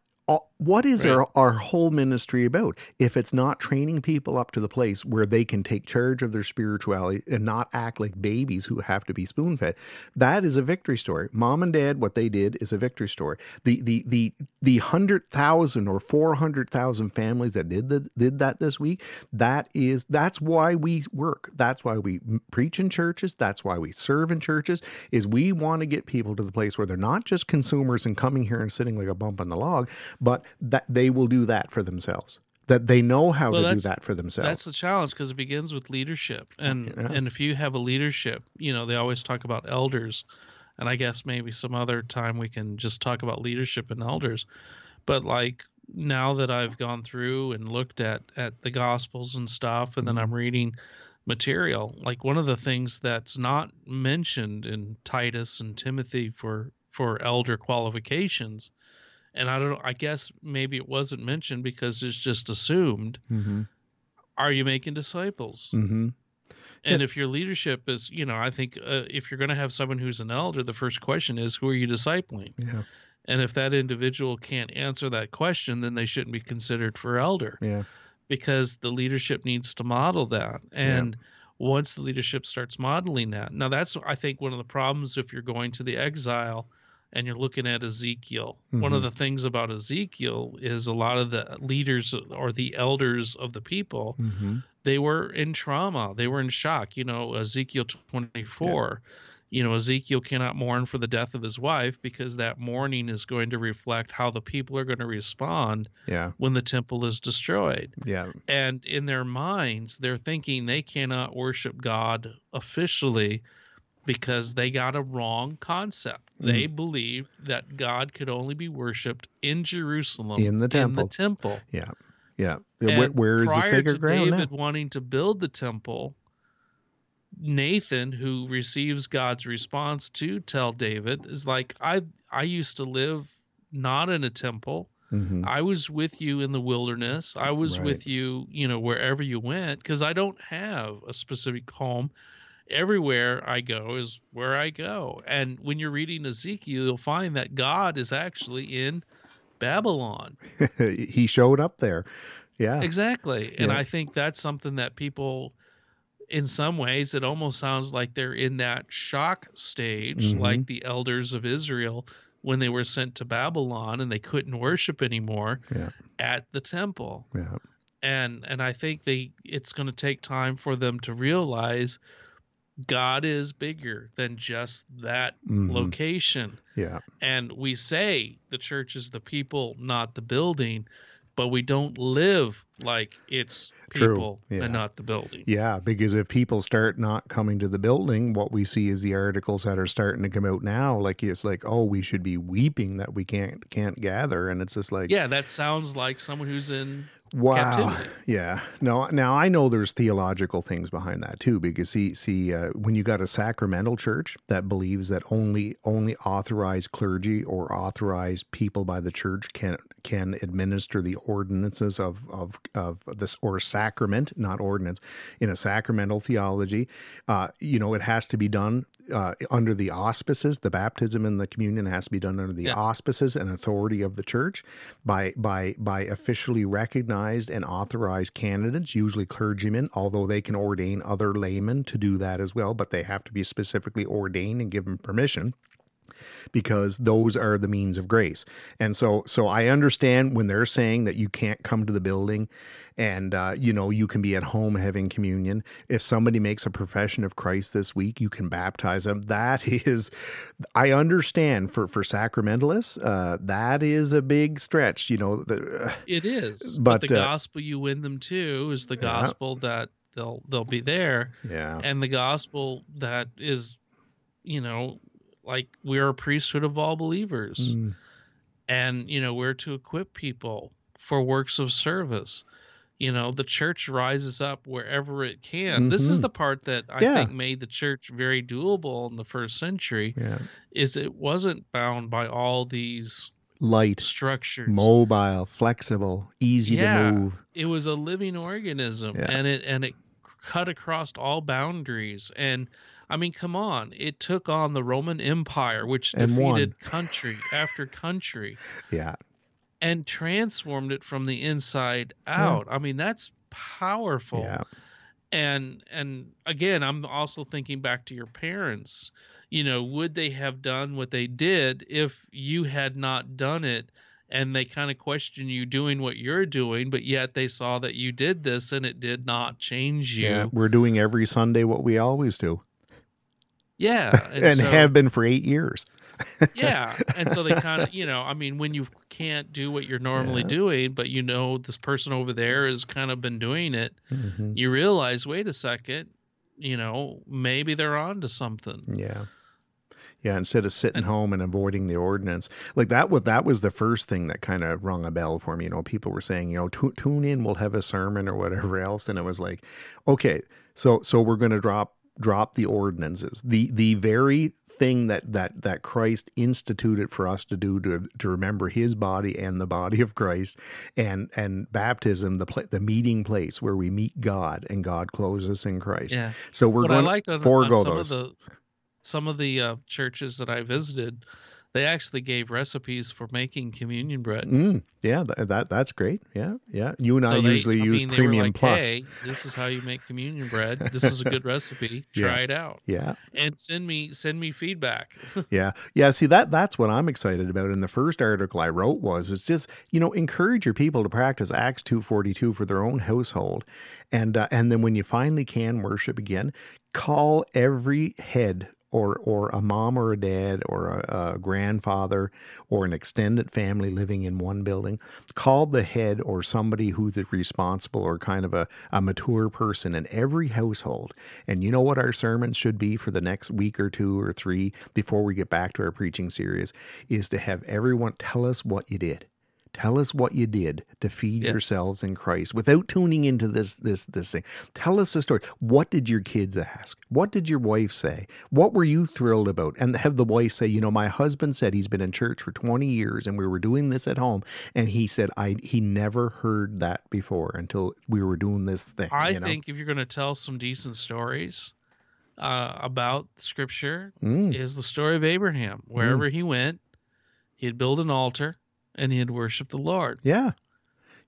what is Right. our, our whole ministry about if it's not training people up to the place where they can take charge of their spirituality and not act like babies who have to be spoon fed? That is a victory story. Mom and dad, what they did is a victory story. The the the the hundred thousand or four hundred thousand families that did the, did that this week. That is that's why we work. That's why we preach in churches. That's why we serve in churches. Is we want to get people to the place where they're not just consumers and coming here and sitting like a bump on the log, but that they will do that for themselves. That they know how Well, to do that for themselves. That's the challenge because it begins with leadership, and Yeah. and if you have a leadership, you know they always talk about elders, and I guess maybe some other time we can just talk about leadership and elders, but like now that I've gone through and looked at at the Gospels and stuff, and then Mm-hmm. I'm reading material, like one of the things that's not mentioned in Titus and Timothy for for elder qualifications. And I don't know, I guess maybe it wasn't mentioned because it's just assumed mm-hmm. are you making disciples Mm-hmm. and if your leadership is you know i think uh, if you're going to have someone who's an elder the first question is who are you discipling Yeah. and if that individual can't answer that question then they shouldn't be considered for elder Yeah. because the leadership needs to model that and once the leadership starts modeling that now that's i think one of the problems if you're going to the exile and you're looking at ezekiel one of Mhm. the things about ezekiel is a lot of the leaders or the elders of the people Mm-hmm. they were in trauma they were in shock you know ezekiel 24 you know ezekiel cannot mourn for the death of his wife because that mourning is going to reflect how the people are going to respond Yeah. when the temple is destroyed Yeah. and in their minds they're thinking they cannot worship god officially because they got a wrong concept they believed that god could only be worshiped in jerusalem In the temple. in the temple Yeah. Yeah. Where, where is the sacred ground David now? wanting to build the temple, Nathan, who receives God's response to tell David, is like, I I used to live not in a temple. Mhm. I was with you in the wilderness. I was Right. with you, you know, wherever you went, because I don't have a specific home. Everywhere I go is where I go. And when you're reading Ezekiel, you'll find that God is actually in Babylon. he showed up there. Yeah. Exactly. And Yeah. I think that's something that people, in some ways, it almost sounds like they're in that shock stage, Mhm. like the elders of Israel when they were sent to Babylon and they couldn't worship anymore Yeah. at the temple. Yeah. And and I think they it's going to take time for them to realize God is bigger than just that Mhm. location. Yeah. And we say the church is the people, not the building, but we don't live like it's people yeah. and not the building. Yeah, because if people start not coming to the building, what we see is the articles that are starting to come out now. Like it's like, oh, we should be weeping that we can't can't gather, and it's just like, Yeah, that sounds like someone who's in wow, captivity. yeah. No, now I know there's theological things behind that too, because see, see, uh, when you got a sacramental church that believes that only only authorized clergy or authorized people by the church can can administer the ordinances of of of this or sacrament, not ordinance, in a sacramental theology, uh, you know, it has to be done uh, under the auspices. The baptism and the communion has to be done under the Yeah. auspices and authority of the church by by by officially recognized and authorized candidates, usually clergymen, although they can ordain other laymen to do that as well, but they have to be specifically ordained and given permission because those are the means of grace. And so so I understand when they're saying that you can't come to the building and uh, you know you can be at home having communion. If somebody makes a profession of Christ this week, you can baptize them. That is I understand for for sacramentalists, uh, that is a big stretch, you know, the, It is. But, But, the uh, gospel you win them to is the gospel that they'll they'll be there. yeah. And the gospel that is, you know, like we're a priesthood of all believers. Mm, and you know we're to equip people for works of service you know the church rises up wherever it can this is Mhm. the part that i Yeah. think made the church very doable in the first century yeah. is it wasn't bound by all these Light, structures mobile, flexible, easy Yeah. to move. it was a living organism and it and it cut across all boundaries and i mean come on it took on the roman empire which And won. defeated country after country Yeah. and transformed it from the inside out. I mean, that's powerful. Yeah. And and again, I'm also thinking back to your parents. You know, would they have done what they did if you had not done it? And they kind of question you doing what you're doing, but yet they saw that you did this and it did not change you. Yeah. We're doing every Sunday what we always do Yeah. and, so- have been for eight years. yeah and so they kind of you know i mean when you can't do what you're normally Yeah. doing but you know this person over there has kind of been doing it Mhm. you realize wait a second you know maybe they're on to something Yeah. Yeah, instead of sitting home and avoiding the ordinance, like that. What that was the first thing that kind of rung a bell for me. You know, people were saying, you know, tune in, we'll have a sermon or whatever else, and it was like, okay, so so we're going to drop drop the ordinances, the the very thing that that that Christ instituted for us to do to to remember His body and the body of Christ, and and baptism, the pla the meeting place where we meet God and God clothes us in Christ. yeah So we're what i going to forego on some those. of the some of the uh, churches that i visited they actually gave recipes for making communion bread Mm, yeah, that, that that's great. Yeah, yeah. You and I they- usually I use mean, Premium like, Plus. Hey, this is how you make communion bread. This is a good recipe. Yeah. Try it out Yeah, and send me send me feedback. yeah, yeah. See that that's what I'm excited about. And the first article I wrote was it's just you know encourage your people to practice Acts two forty two for their own household, and uh, and then when you finally can worship again, call every head. Or, or a mom or a dad or a, a grandfather or an extended family living in one building, call the head or somebody who's responsible or kind of a, a mature person in every household. And you know what our sermons should be for the next week or two or three before we get back to our preaching series is to have everyone tell us what you did. Tell us what you did to feed Yeah. yourselves in Christ without tuning into this this this thing. Tell us the story. What did your kids ask? What did your wife say? What were you thrilled about? And have the wife say, you know, my husband said he's been in church for 20 years and we were doing this at home and he said I he never heard that before until we were doing this thing. I you know? think if you're going to tell some decent stories uh, about Scripture, Mm, is the story of Abraham. Wherever he went, he'd build an altar and he had worshiped the Lord. yeah.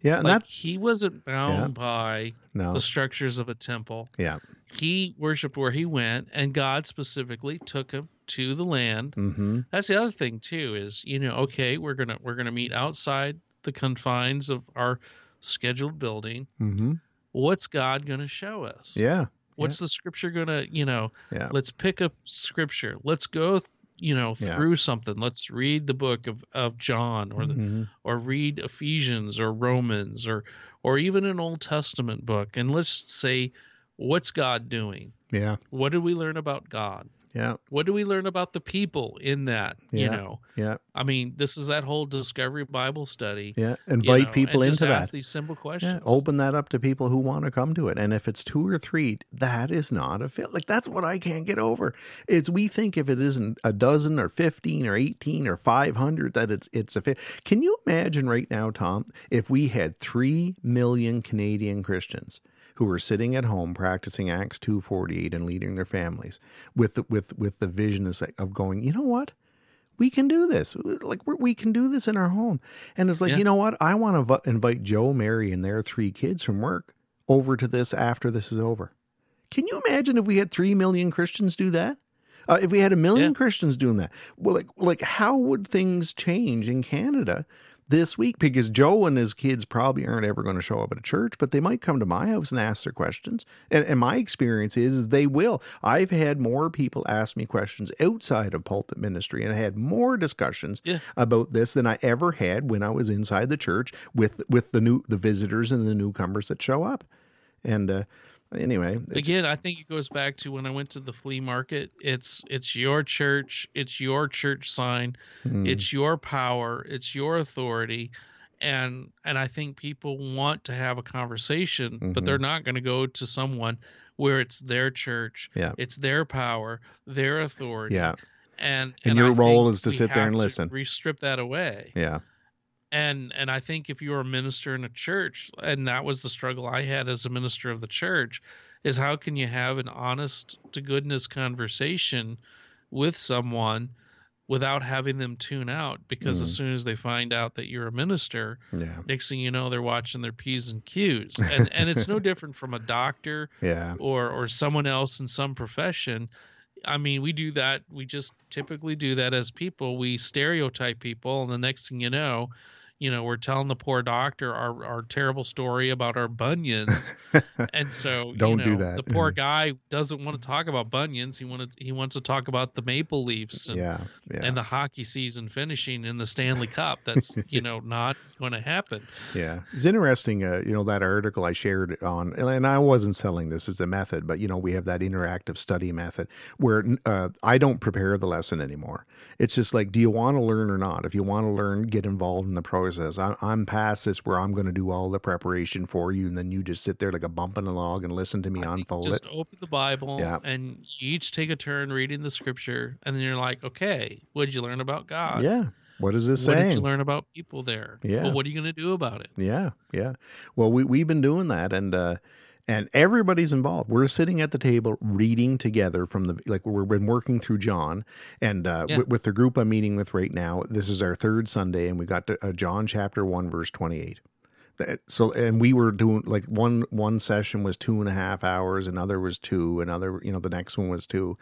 Yeah, and Like that he wasn't bound by no. the structures of a temple. Yeah. He worshipped where he went, and God specifically took him to the land. Mhm. That's the other thing too. Is you know, okay, we're gonna we're gonna meet outside the confines of our scheduled building. Mhm. What's God gonna show us? Yeah. What's the scripture gonna, you know, Yeah. let's pick up scripture. Let's go, th- you know, Yeah. through something. Let's read the book of, of John or the, Mhm. or read Ephesians or Romans or or even an Old Testament book and let's say what's God doing? Yeah. What did we learn about God? Yeah. What do we learn about the people in that, you know? Yeah. I mean, this is that whole discovery Bible study. Yeah. you Invite know, people into ask that. these simple questions. Yeah, open that up to people who want to come to it. And if it's two or three, that is not a fit. Like that's what I can't get over. Is we think if it isn't a dozen or fifteen or eighteen or five hundred that it's it's a fit. Can you imagine right now, Tom, if we had three million Canadian Christians who were sitting at home practicing Acts two forty eight and leading their families with the, with with the vision of going, you know what? we can do this. Like we're, we can do this in our home. And it's like, Yeah. you know what? I want to invite Joe, Mary, and their three kids from work over to this after this is over. Can you imagine if we had three million Christians do that? Uh, if we had a million Yeah. Christians doing that, well, like, like how would things change in Canada this week? Because Joe and his kids probably aren't ever going to show up at a church, but they might come to my house and ask their questions. And, and my experience is, is they will. I've had more people ask me questions outside of pulpit ministry, and I had more discussions Yeah. about this than I ever had when I was inside the church with with the new the visitors and the newcomers that show up. And uh, anyway, Again, I think it goes back to when I went to the flea market. It's it's your church, it's your church sign, mm, it's your power, it's your authority. And and I think people want to have a conversation, Mhm. but they're not going to go to someone where it's their church, Yeah. it's their power, their authority. yeah, And And and your I role is to sit there and listen. Re-strip that away yeah, and and i think if you're a minister in a church and that was the struggle i had as a minister of the church is how can you have an honest to goodness conversation with someone without having them tune out? Because as Mm. soon as they find out that you're a minister yeah, next thing you know they're watching their p's and q's. And and it's no different from a doctor yeah, or or someone else in some profession. I mean we do that we just typically do that as people. We stereotype people and the next thing you know you know we're telling the poor doctor our, our terrible story about our bunions and so Don't you do that. the poor guy doesn't want to talk about bunions he wanted he wants to talk about the maple leafs and, yeah, yeah, and the hockey season finishing in the stanley cup that's you know not going to happen yeah. It's interesting. Uh, you know that article I shared on, and I wasn't selling this as a method, but you know we have that interactive study method where uh, I don't prepare the lesson anymore. It's just like, do you want to learn or not? If you want to learn, get involved in the process. I'm, I'm past this where I'm going to do all the preparation for you, and then you just sit there like a bump in a log and listen to me unfold just it. open the Bible Yeah. and you each take a turn reading the scripture, and then you're like, okay, what did you learn about God? Yeah. What is this say? What saying? did you learn about people there? Yeah. Well, what are you going to do about it? Yeah, yeah. Well, we we've been doing that, and uh, and everybody's involved. We're sitting at the table reading together from the like we've been working through John, and uh, Yeah. with, with the group I'm meeting with right now. This is our third Sunday, and we got to uh, John chapter one verse twenty eight. That, so and we were doing like one one session was two and a half hours, another was two, another you know the next one was two,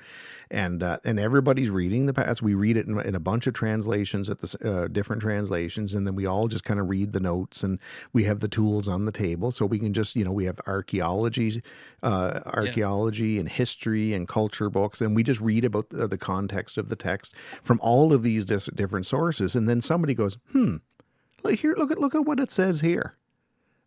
and uh, and everybody's reading the past. We read it in, in a bunch of translations at the uh, different translations, and then we all just kind of read the notes, and we have the tools on the table, so we can just you know we have archaeology, uh, archaeology and history and culture books, and we just read about the, the context of the text from all of these dis- different sources, and then somebody goes, hmm, look here, look at look at what it says here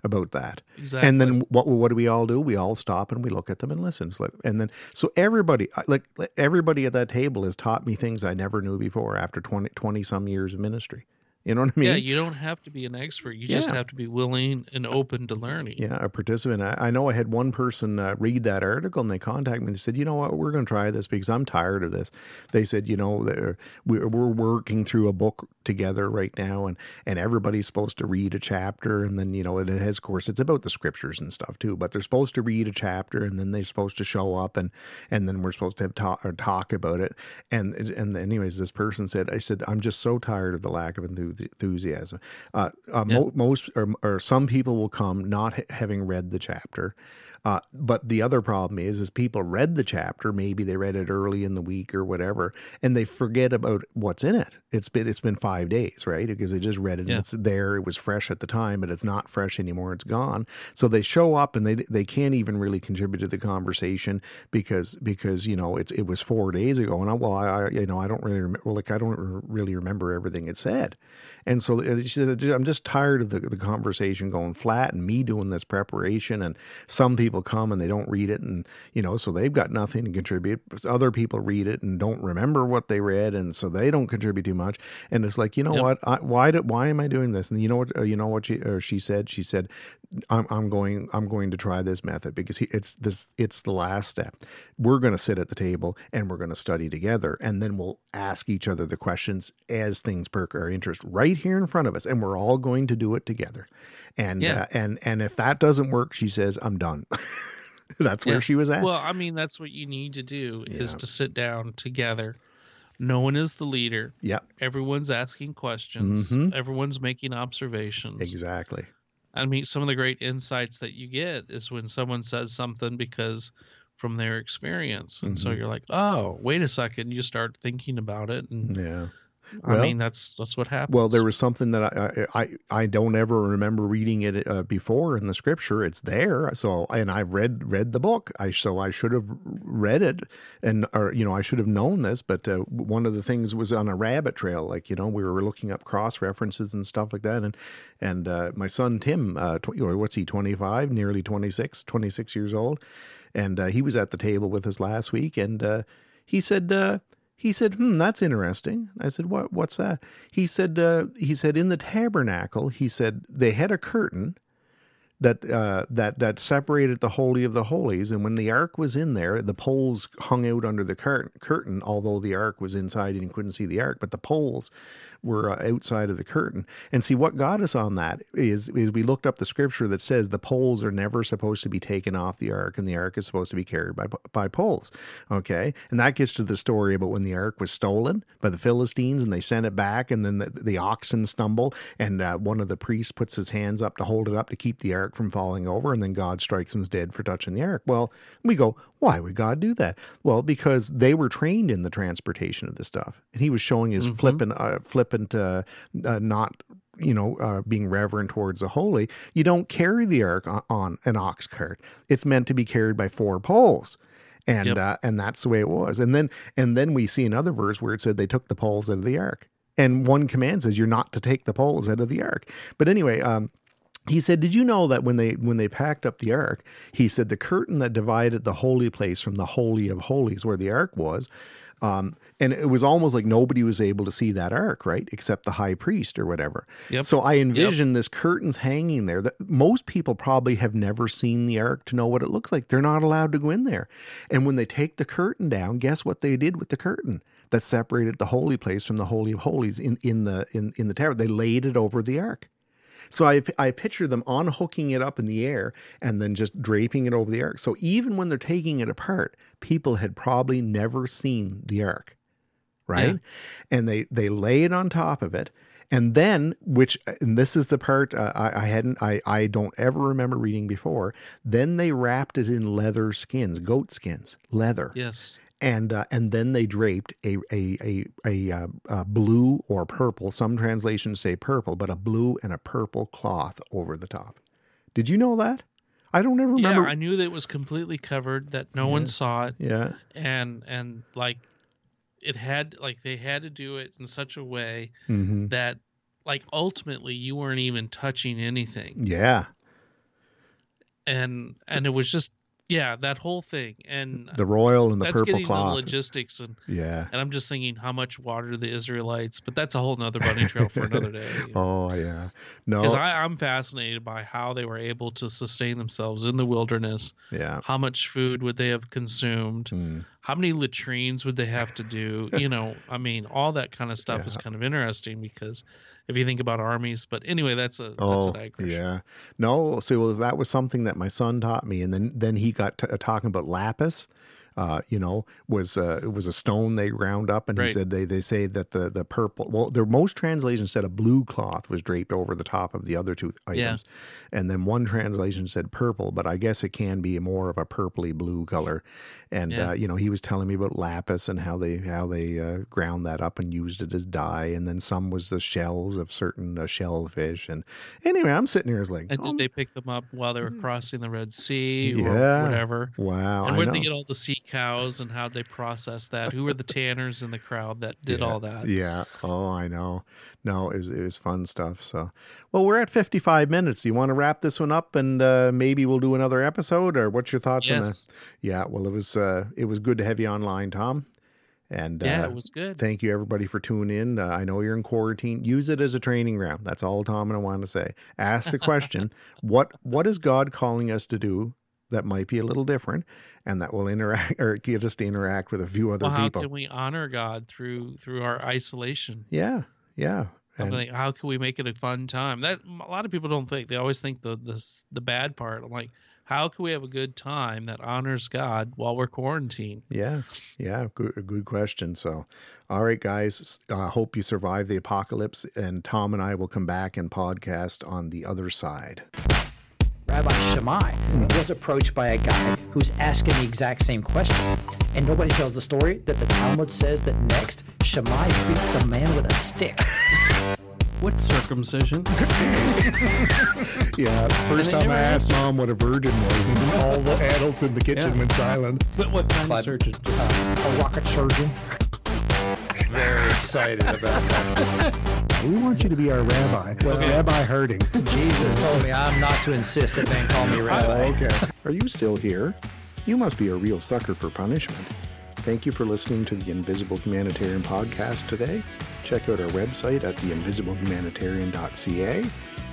about that. Exactly. And then what what do we all do? We all stop and we look at them and listen. Like, and then so everybody like everybody at that table has taught me things I never knew before after 20, 20 some years of ministry. You know what I mean? yeah, you don't have to be an expert. You just have to be willing and open to learning. Yeah, a participant. I, I know I had one person uh, read that article and they contacted me and said, you know what, we're going to try this because I'm tired of this. They said, you know, we're, we're working through a book together right now and, and everybody's supposed to read a chapter. And then, you know, and it has, of course, it's about the scriptures and stuff too, but they're supposed to read a chapter and then they're supposed to show up and, and then we're supposed to have talk, or talk about it. And, and anyways, this person said, I said, I'm just so tired of the lack of enthu- enthusiasm. Uh, uh, mo- most or, or some people will come not ha- having read the chapter. Uh, but the other problem is, is people read the chapter. Maybe they read it early in the week or whatever, and they forget about what's in it. It's been it's been five days, right? Because they just read it Yeah. and it's there. It was fresh at the time, but it's not fresh anymore. It's gone. So they show up and they they can't even really contribute to the conversation because because you know it's it was four days ago, and I, well I, I you know I don't really remember like I don't really remember everything it said, and so uh, she said, I'm just tired of the, the conversation going flat and me doing this preparation. And some people come and they don't read it. And, you know, so they've got nothing to contribute. Other people read it and don't remember what they read. And so they don't contribute too much. And it's like, you know Yep. what? I, why did, why am I doing this? And you know what, uh, you know what she, or she said, she said, I'm, I'm going, I'm going to try this method because he, it's this, it's the last step. We're going to sit at the table and we're going to study together. And then we'll ask each other the questions as things perk our interest right here in front of us. And we're all going to do it together. And, Yeah. uh, and, and if that doesn't work, she says, I'm done. That's where Yeah. she was at. Well, I mean, that's what you need to do is Yeah. to sit down together. No one is the leader. yeah, Everyone's asking questions. Mhm. Everyone's making observations. exactly. I mean, some of the great insights that you get is when someone says something because from their experience. And so Mhm. you're like, oh, wait a second. You start thinking about it. And Yeah. I mean, that's that's what happens. Well, there was something that I I, I, I don't ever remember reading it uh, before in the scripture. It's there, so and I've read read the book. I so I should have read it, and or you know I should have known this. But uh, one of the things was on a rabbit trail, like you know we were looking up cross references and stuff like that. And and uh, my son Tim, uh, tw- what's he twenty five, nearly 26, 26 years old, and uh, he was at the table with us last week, and uh, he said. He said, "Hmm, that's interesting." I said, "What? What's that?" He said, uh, "He said in the tabernacle, he said they had a curtain that uh, that that separated the holy of the holies, and when the ark was in there, the poles hung out under the cur- curtain. Although the ark was inside and you couldn't see the ark, but the poles were uh, outside of the curtain. And see what got us on that is is we looked up the scripture that says the poles are never supposed to be taken off the ark, and the ark is supposed to be carried by by poles. Okay, and that gets to the story about when the ark was stolen by the Philistines, and they sent it back, and then the, the oxen stumble, and uh, one of the priests puts his hands up to hold it up to keep the ark from falling over, and then God strikes him dead for touching the ark. Well, we go, why would God do that? Well, because they were trained in the transportation of the stuff, and He was showing his flippant, uh, flippant, uh, uh, not you know, uh, being reverent towards the holy. You don't carry the ark on, on an ox cart. It's meant to be carried by four poles. And Yep. uh, and that's the way it was. And then and then we see another verse where it said they took the poles out of the ark. And one command says you're not to take the poles out of the ark. But anyway, um, he said, "Did you know that when they when they packed up the ark, he said the curtain that divided the holy place from the holy of holies, where the ark was, um, and it was almost like nobody was able to see that ark, right, except the high priest or whatever. Yep. So I envision this curtains hanging there. That most people probably have never seen the ark to know what it looks like. They're not allowed to go in there. And when they take the curtain down, guess what they did with the curtain that separated the holy place from the holy of holies in in the in in the tower? They laid it over the ark. So I, I picture them unhooking it up in the air and then just draping it over the ark. So even when they're taking it apart, people had probably never seen the ark, right? And they they lay it on top of it, and then which and this is the part uh, I, I hadn't I I don't ever remember reading before. Then they wrapped it in leather skins, goat skins, leather yes. And uh, and then they draped a a a, a, uh, uh blue or purple. Some translations say purple, but a blue and a purple cloth over the top. Did you know that? I don't ever remember. Yeah, I knew that it was completely covered, that no one saw it, yeah, and and like it had like they had to do it in such a way hmm that like ultimately you weren't even touching anything, yeah, and and it was just Yeah, that whole thing, and The royal and the that's purple cloth. the logistics, and yeah. and I'm just thinking how much water the Israelites, but that's a whole nother bunny trail for another day. Oh yeah. No. Because I'm fascinated by how they were able to sustain themselves in the wilderness. yeah. How much food would they have consumed? Mm. How many latrines would they have to do? you know, I mean, all that kind of stuff is kind of interesting because if you think about armies, but anyway, that's a that's a Oh, digression. yeah. No, so well, that was something that my son taught me, and then then he got t- uh, talking about lapis. Uh, you know, was uh, it was a stone they ground up, and he said they they say that the the purple. Well, their most translations said a blue cloth was draped over the top of the other two items, and then one translation said purple, but I guess it can be more of a purpley blue color. And Yeah. uh, you know, he was telling me about lapis and how they how they uh, ground that up and used it as dye, and then some was the shells of certain uh, shellfish. And anyway, I'm sitting here as like, And oh, did they pick them up while they were crossing the Red Sea or Yeah. whatever? wow, and where'd they get all the sea cows and how'd they process that? Who were the tanners in the crowd that did yeah. all that? Yeah. Oh, I know. No, it was, it was fun stuff. So, well, we're at 55 minutes. Do you want to wrap this one up and uh, maybe we'll do another episode or what's your thoughts on that? Yeah. Well, it was, uh, it was good to have you online, Tom. And Yeah, uh, it was good. Thank you, everybody, for tuning in. Uh, I know you're in quarantine. Use it as a training ground. That's all Tom and I want to say. Ask the question: What What is God calling us to do that might be a little different, and that will interact or get us to interact with a few other well, how people? can we honor God through through our isolation? Yeah, yeah. I'm And- like, how can we make it a fun time? That a lot of people don't think. They always think the the the bad part. I'm like, how can we have a good time that honors God while we're quarantined? Yeah, yeah, good, good question. So, all right, guys, I hope you survive the apocalypse, and Tom and I will come back and podcast on the other side. Rabbi Shammai was approached by a guy who's asking the exact same question. And nobody tells the story that the Talmud says that next, Shammai beat the man with a stick. What circumcision? Yeah, first time I asked mom what a virgin was, and all the adults in the kitchen Yeah. went silent. But what kind But, of surgeon? uh, a rocket surgeon. Very excited about that. We want you to be our rabbi, Rabbi Harding. Jesus told me I'm not to insist that men call me oh, rabbi. okay. Are you still here? You must be a real sucker for punishment. Thank you for listening to the Invisible Humanitarian podcast today. Check out our website at theinvisiblehumanitarian.ca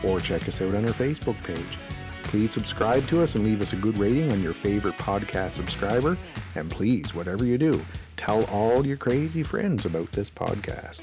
or check us out on our Facebook page. Please subscribe to us and leave us a good rating on your favorite podcast subscriber. And please, whatever you do, tell all your crazy friends about this podcast.